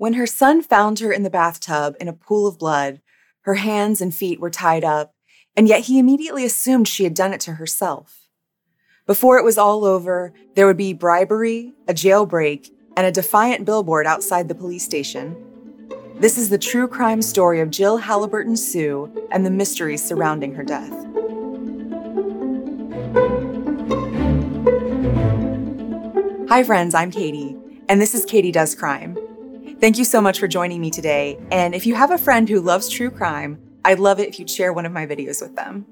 When her son found her in the bathtub in a pool of blood, her hands and feet were tied up, and yet he immediately assumed she had done it to herself. Before it was all over, there would be bribery, a jailbreak, and a defiant billboard outside the police station. This is the true crime story of Jill Halliburton Su and the mysteries surrounding her death. Hi, friends, I'm Katie, and this is Katie Does Crime. Thank you so much for joining me today. And if you have a friend who loves true crime, I'd love it if you'd share one of my videos with them.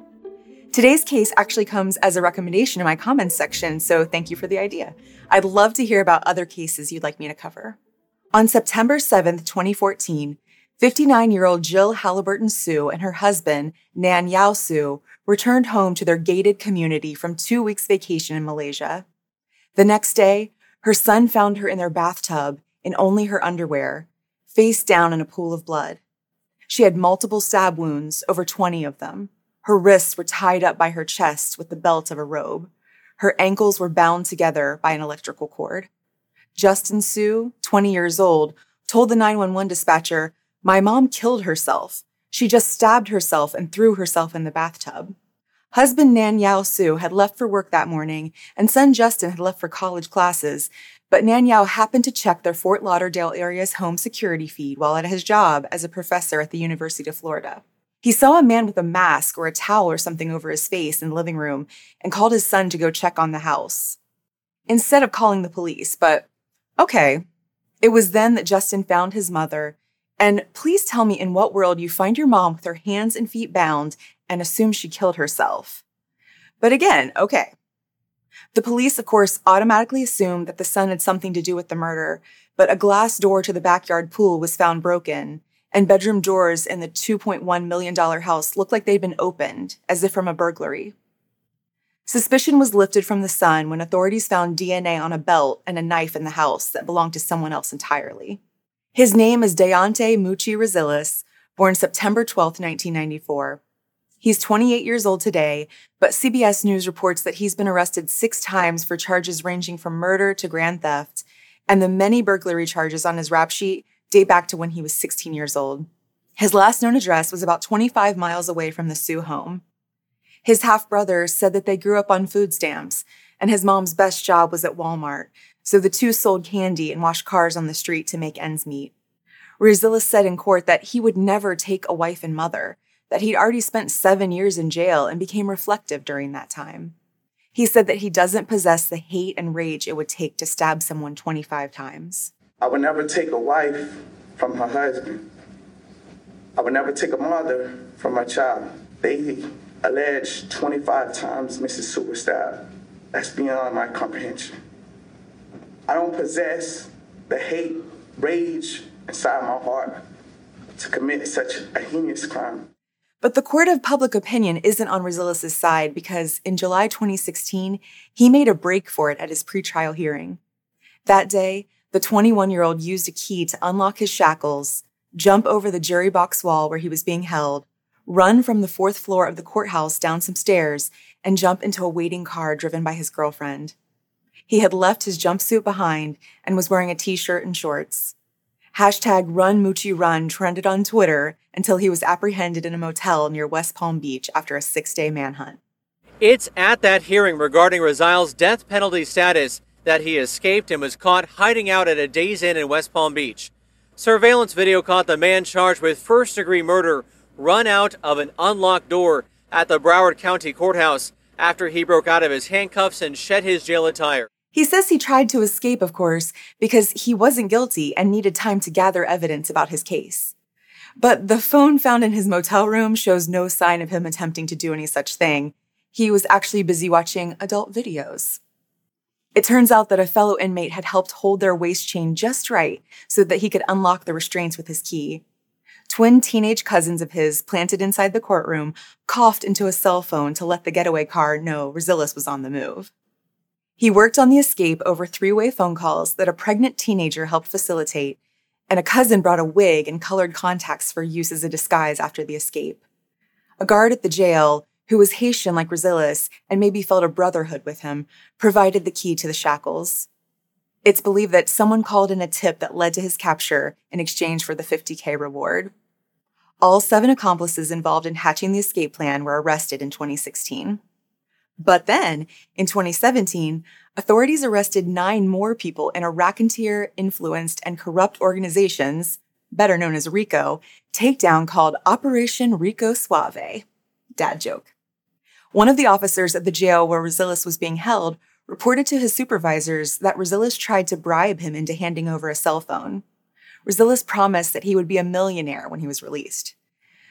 Today's case actually comes as a recommendation in my comments section, so thank you for the idea. I'd love to hear about other cases you'd like me to cover. On September 7th, 2014, 59 year old Jill Halliburton Su and her husband, Nan Yao Su, returned home to their gated community from two weeks' vacation in Malaysia. The next day, her son found her in their bathtub in only her underwear, face down in a pool of blood. She had multiple stab wounds, over 20 of them. Her wrists were tied up by her chest with the belt of a robe. Her ankles were bound together by an electrical cord. Justin Su, 20 years old, told the 911 dispatcher, My mom killed herself. She just stabbed herself and threw herself in the bathtub. Husband Nan Yao Su had left for work that morning, and son Justin had left for college classes, but Nanyao happened to check their Fort Lauderdale area's home security feed while at his job as a professor at the University of Florida. He saw a man with a mask or a towel or something over his face in the living room and called his son to go check on the house. Instead of calling the police, but okay. It was then that Justin found his mother. And please tell me in what world you find your mom with her hands and feet bound and assume she killed herself. But again, okay. The police, of course, automatically assumed that the son had something to do with the murder, but a glass door to the backyard pool was found broken, and bedroom doors in the $2.1 million house looked like they'd been opened, as if from a burglary. Suspicion was lifted from the son when authorities found DNA on a belt and a knife in the house that belonged to someone else entirely. His name is Dayonte Moochie Resiles, born September 12, 1994. He's 28 years old today, but CBS News reports that he's been arrested six times for charges ranging from murder to grand theft, and the many burglary charges on his rap sheet date back to when he was 16 years old. His last known address was about 25 miles away from the Su home. His half brother said that they grew up on food stamps, and his mom's best job was at Walmart, so the two sold candy and washed cars on the street to make ends meet. Resiles said in court that he would never take a wife and mother that he'd already spent seven years in jail and became reflective during that time. He said that he doesn't possess the hate and rage it would take to stab someone 25 times. I would never take a wife from her husband. I would never take a mother from my child. They alleged 25 times Mrs. Su stabbed. That's beyond my comprehension. I don't possess the hate, rage inside my heart to commit such a heinous crime. But the court of public opinion isn't on Resiles' side because in July 2016, he made a break for it at his pretrial hearing. That day, the 21 year old used a key to unlock his shackles, jump over the jury box wall where he was being held, run from the fourth floor of the courthouse down some stairs, and jump into a waiting car driven by his girlfriend. He had left his jumpsuit behind and was wearing a t shirt and shorts. Hashtag Run Moochie Run trended on Twitter until he was apprehended in a motel near West Palm Beach after a six day manhunt. It's at that hearing regarding Resiles' death penalty status that he escaped and was caught hiding out at a Days Inn in West Palm Beach. Surveillance video caught the man charged with first degree murder run out of an unlocked door at the Broward County Courthouse after he broke out of his handcuffs and shed his jail attire. He says he tried to escape, of course, because he wasn't guilty and needed time to gather evidence about his case. But the phone found in his motel room shows no sign of him attempting to do any such thing. He was actually busy watching adult videos. It turns out that a fellow inmate had helped hold their waist chain just right so that he could unlock the restraints with his key. Twin teenage cousins of his, planted inside the courtroom, coughed into a cell phone to let the getaway car know Resiles was on the move. He worked on the escape over three way phone calls that a pregnant teenager helped facilitate, and a cousin brought a wig and colored contacts for use as a disguise after the escape. A guard at the jail, who was Haitian like Resiles and maybe felt a brotherhood with him, provided the key to the shackles. It's believed that someone called in a tip that led to his capture in exchange for the 50K reward. All seven accomplices involved in hatching the escape plan were arrested in 2016. But then, in 2017, authorities arrested nine more people in a racketeer influenced and corrupt organizations, better known as RICO, takedown called Operation Rico Suave. Dad joke. One of the officers at the jail where Resiles was being held reported to his supervisors that Resiles tried to bribe him into handing over a cell phone. Resiles promised that he would be a millionaire when he was released.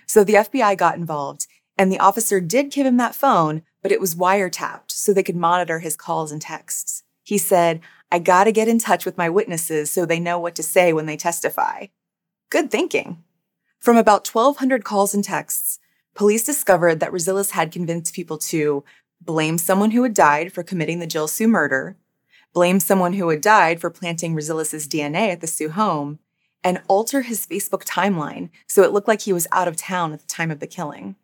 So the FBI got involved, and the officer did give him that phone, but it was wiretapped so they could monitor his calls and texts. He said, I gotta get in touch with my witnesses so they know what to say when they testify. Good thinking. From about 1,200 calls and texts, police discovered that Resiles had convinced people to blame someone who had died for committing the Jill Su murder, blame someone who had died for planting Resiles' DNA at the Su home, and alter his Facebook timeline so it looked like he was out of town at the time of the killing.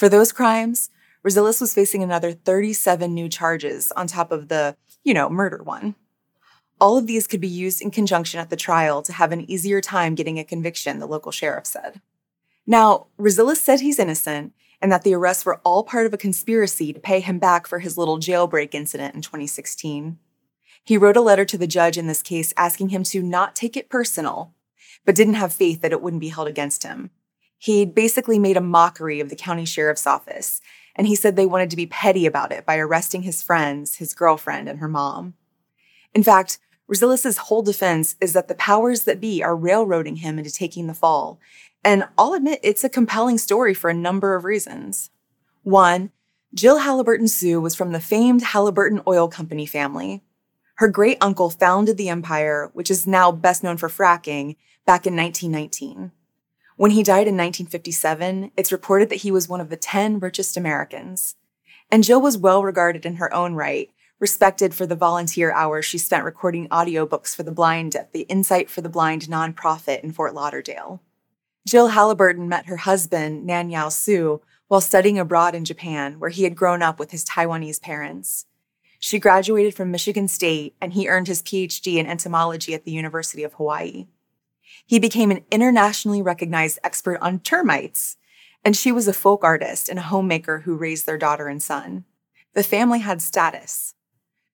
For those crimes, Resiles was facing another 37 new charges on top of the, you know, murder one. All of these could be used in conjunction at the trial to have an easier time getting a conviction, the local sheriff said. Now, Resiles said he's innocent and that the arrests were all part of a conspiracy to pay him back for his little jailbreak incident in 2016. He wrote a letter to the judge in this case asking him to not take it personal, but didn't have faith that it wouldn't be held against him. He'd basically made a mockery of the county sheriff's office, and he said they wanted to be petty about it by arresting his friends, his girlfriend, and her mom. In fact, Resiles' whole defense is that the powers that be are railroading him into taking the fall, and I'll admit it's a compelling story for a number of reasons. One, Jill Halliburton Su was from the famed Halliburton Oil Company family. Her great uncle founded the empire, which is now best known for fracking, back in 1919. When he died in 1957, it's reported that he was one of the 10 richest Americans. And Jill was well regarded in her own right, respected for the volunteer hours she spent recording audiobooks for the blind at the Insight for the Blind nonprofit in Fort Lauderdale. Jill Halliburton met her husband, Nanyao Su, while studying abroad in Japan, where he had grown up with his Taiwanese parents. She graduated from Michigan State, and he earned his PhD in entomology at the University of Hawaii. He became an internationally recognized expert on termites, and she was a folk artist and a homemaker who raised their daughter and son. The family had status.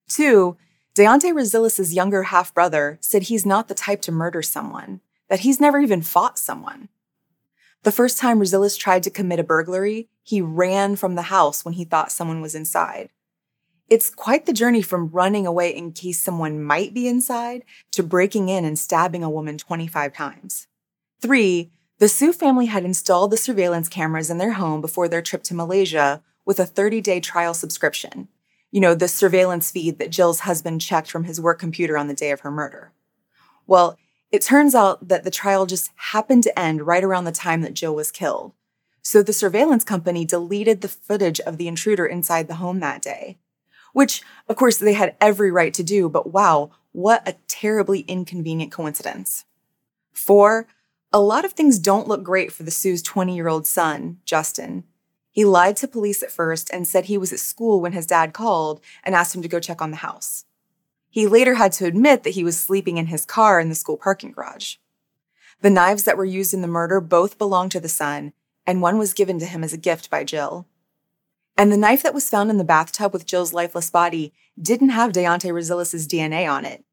Two, Dayonte Resiles' younger half brother said he's not the type to murder someone, that he's never even fought someone. The first time Resiles tried to commit a burglary, he ran from the house when he thought someone was inside. It's quite the journey from running away in case someone might be inside to breaking in and stabbing a woman 25 times. Three, the Su family had installed the surveillance cameras in their home before their trip to Malaysia with a 30 day trial subscription. You know, the surveillance feed that Jill's husband checked from his work computer on the day of her murder. Well, it turns out that the trial just happened to end right around the time that Jill was killed. So the surveillance company deleted the footage of the intruder inside the home that day. Which, of course, they had every right to do, but wow, what a terribly inconvenient coincidence. Four, a lot of things don't look great for the Su's 20 year old son, Justin. He lied to police at first and said he was at school when his dad called and asked him to go check on the house. He later had to admit that he was sleeping in his car in the school parking garage. The knives that were used in the murder both belonged to the son, and one was given to him as a gift by Jill. And the knife that was found in the bathtub with Jill's lifeless body didn't have Dayonte Resiles' DNA on it.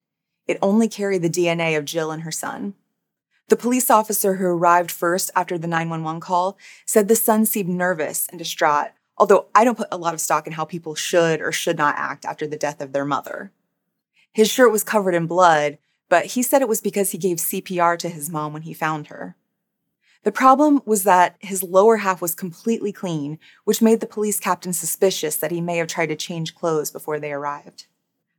It only carried the DNA of Jill and her son. The police officer who arrived first after the 911 call said the son seemed nervous and distraught, although I don't put a lot of stock in how people should or should not act after the death of their mother. His shirt was covered in blood, but he said it was because he gave CPR to his mom when he found her. The problem was that his lower half was completely clean, which made the police captain suspicious that he may have tried to change clothes before they arrived.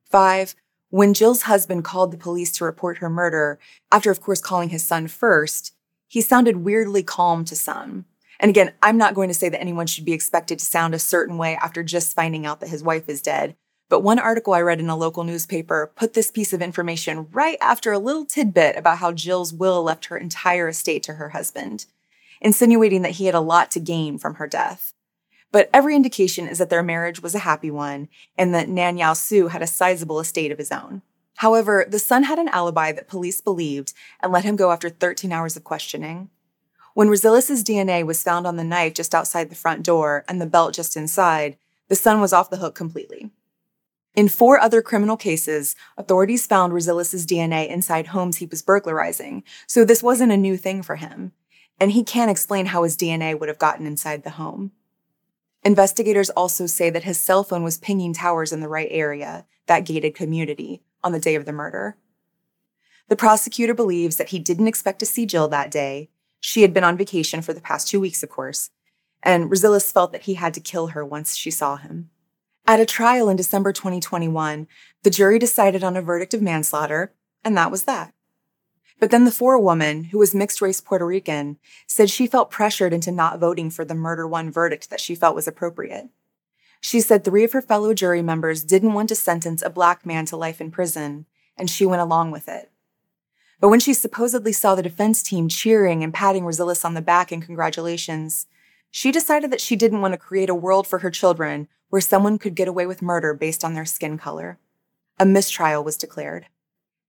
Five, when Jill's husband called the police to report her murder, after of course calling his son first, he sounded weirdly calm to some. And again, I'm not going to say that anyone should be expected to sound a certain way after just finding out that his wife is dead, but one article I read in a local newspaper put this piece of information right after a little tidbit about how Jill's will left her entire estate to her husband, insinuating that he had a lot to gain from her death. But every indication is that their marriage was a happy one and that Nanyao Su had a sizable estate of his own. However, the son had an alibi that police believed and let him go after 13 hours of questioning. When Resiles's DNA was found on the knife just outside the front door and the belt just inside, the son was off the hook completely. In four other criminal cases, authorities found Resiles's DNA inside homes he was burglarizing, so this wasn't a new thing for him. And he can't explain how his DNA would have gotten inside the home. Investigators also say that his cell phone was pinging towers in the right area, that gated community, on the day of the murder. The prosecutor believes that he didn't expect to see Jill that day. She had been on vacation for the past two weeks, of course, and Resiles felt that he had to kill her once she saw him. At a trial in December 2021, the jury decided on a verdict of manslaughter, and that was that. But then the forewoman, who was mixed race Puerto Rican, said she felt pressured into not voting for the murder one verdict that she felt was appropriate. She said three of her fellow jury members didn't want to sentence a black man to life in prison, and she went along with it. But when she supposedly saw the defense team cheering and patting Resiles on the back in congratulations, she decided that she didn't want to create a world for her children where someone could get away with murder based on their skin color. A mistrial was declared.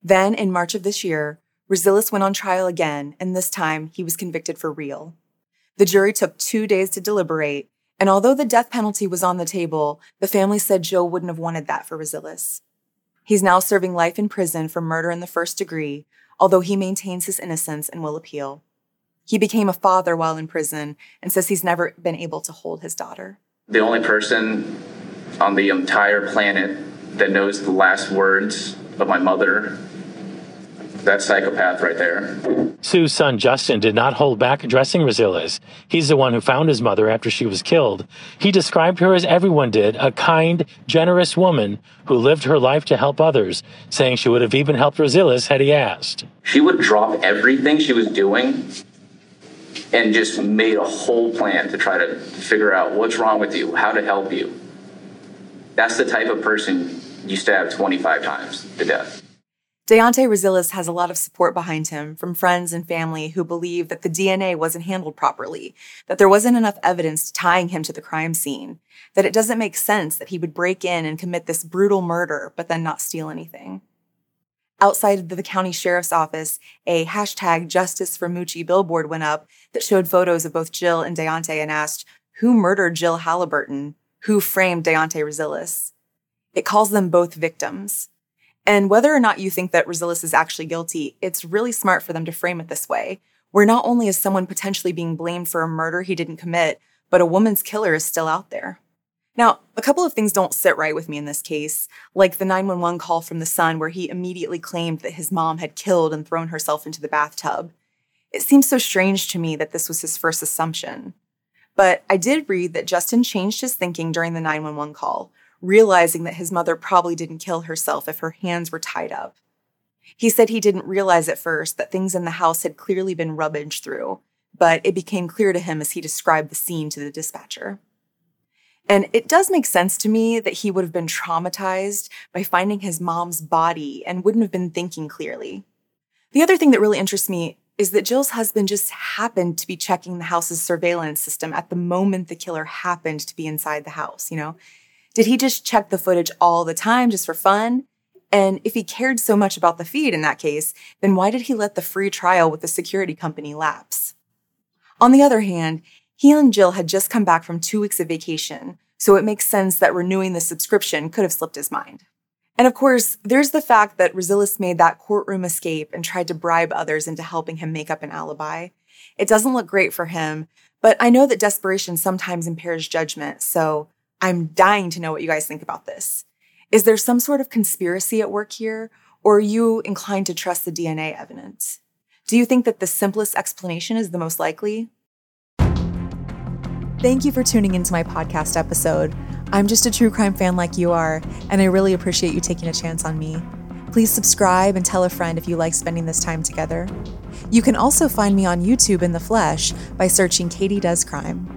Then, in March of this year, Resiles went on trial again, and this time he was convicted for real. The jury took two days to deliberate, and although the death penalty was on the table, the family said Joe wouldn't have wanted that for Resiles. He's now serving life in prison for murder in the first degree, although he maintains his innocence and will appeal. He became a father while in prison and says he's never been able to hold his daughter the only person on the entire planet that knows the last words of my mother. That psychopath right there. Su's son Justin did not hold back addressing Resiles. He's the one who found his mother after she was killed. He described her as everyone did, a kind, generous woman who lived her life to help others, saying she would have even helped Resiles had he asked. She would drop everything she was doing and just made a whole plan to try to figure out what's wrong with you, how to help you. That's the type of person you stab 25 times to death. Dayonte Resiles has a lot of support behind him from friends and family who believe that the DNA wasn't handled properly, that there wasn't enough evidence tying him to the crime scene, that it doesn't make sense that he would break in and commit this brutal murder but then not steal anything. Outside of the county sheriff's office, a hashtag Justice for Moochie billboard went up that showed photos of both Jill and Dayonte and asked, Who murdered Jill Halliburton? Who framed Dayonte Resiles? It calls them both victims. And whether or not you think that Resiles is actually guilty, it's really smart for them to frame it this way, where not only is someone potentially being blamed for a murder he didn't commit, but a woman's killer is still out there. Now, a couple of things don't sit right with me in this case, like the 911 call from the son where he immediately claimed that his mom had killed and thrown herself into the bathtub. It seems so strange to me that this was his first assumption. But I did read that Justin changed his thinking during the 911 call, realizing that his mother probably didn't kill herself if her hands were tied up. He said he didn't realize at first that things in the house had clearly been rummaged through, but it became clear to him as he described the scene to the dispatcher. And it does make sense to me that he would have been traumatized by finding his mom's body and wouldn't have been thinking clearly. The other thing that really interests me is that Jill's husband just happened to be checking the house's surveillance system at the moment the killer happened to be inside the house, you know? Did he just check the footage all the time just for fun? And if he cared so much about the feed in that case, then why did he let the free trial with the security company lapse? On the other hand, he and Jill had just come back from two weeks of vacation, so it makes sense that renewing the subscription could have slipped his mind. And of course, there's the fact that Resiles made that courtroom escape and tried to bribe others into helping him make up an alibi. It doesn't look great for him, but I know that desperation sometimes impairs judgment, so I'm dying to know what you guys think about this. Is there some sort of conspiracy at work here, or are you inclined to trust the DNA evidence? Do you think that the simplest explanation is the most likely? Thank you for tuning into my podcast episode. I'm just a true crime fan like you are, and I really appreciate you taking a chance on me. Please subscribe and tell a friend if you like spending this time together. You can also find me on YouTube in the flesh by searching Katie Does Crime.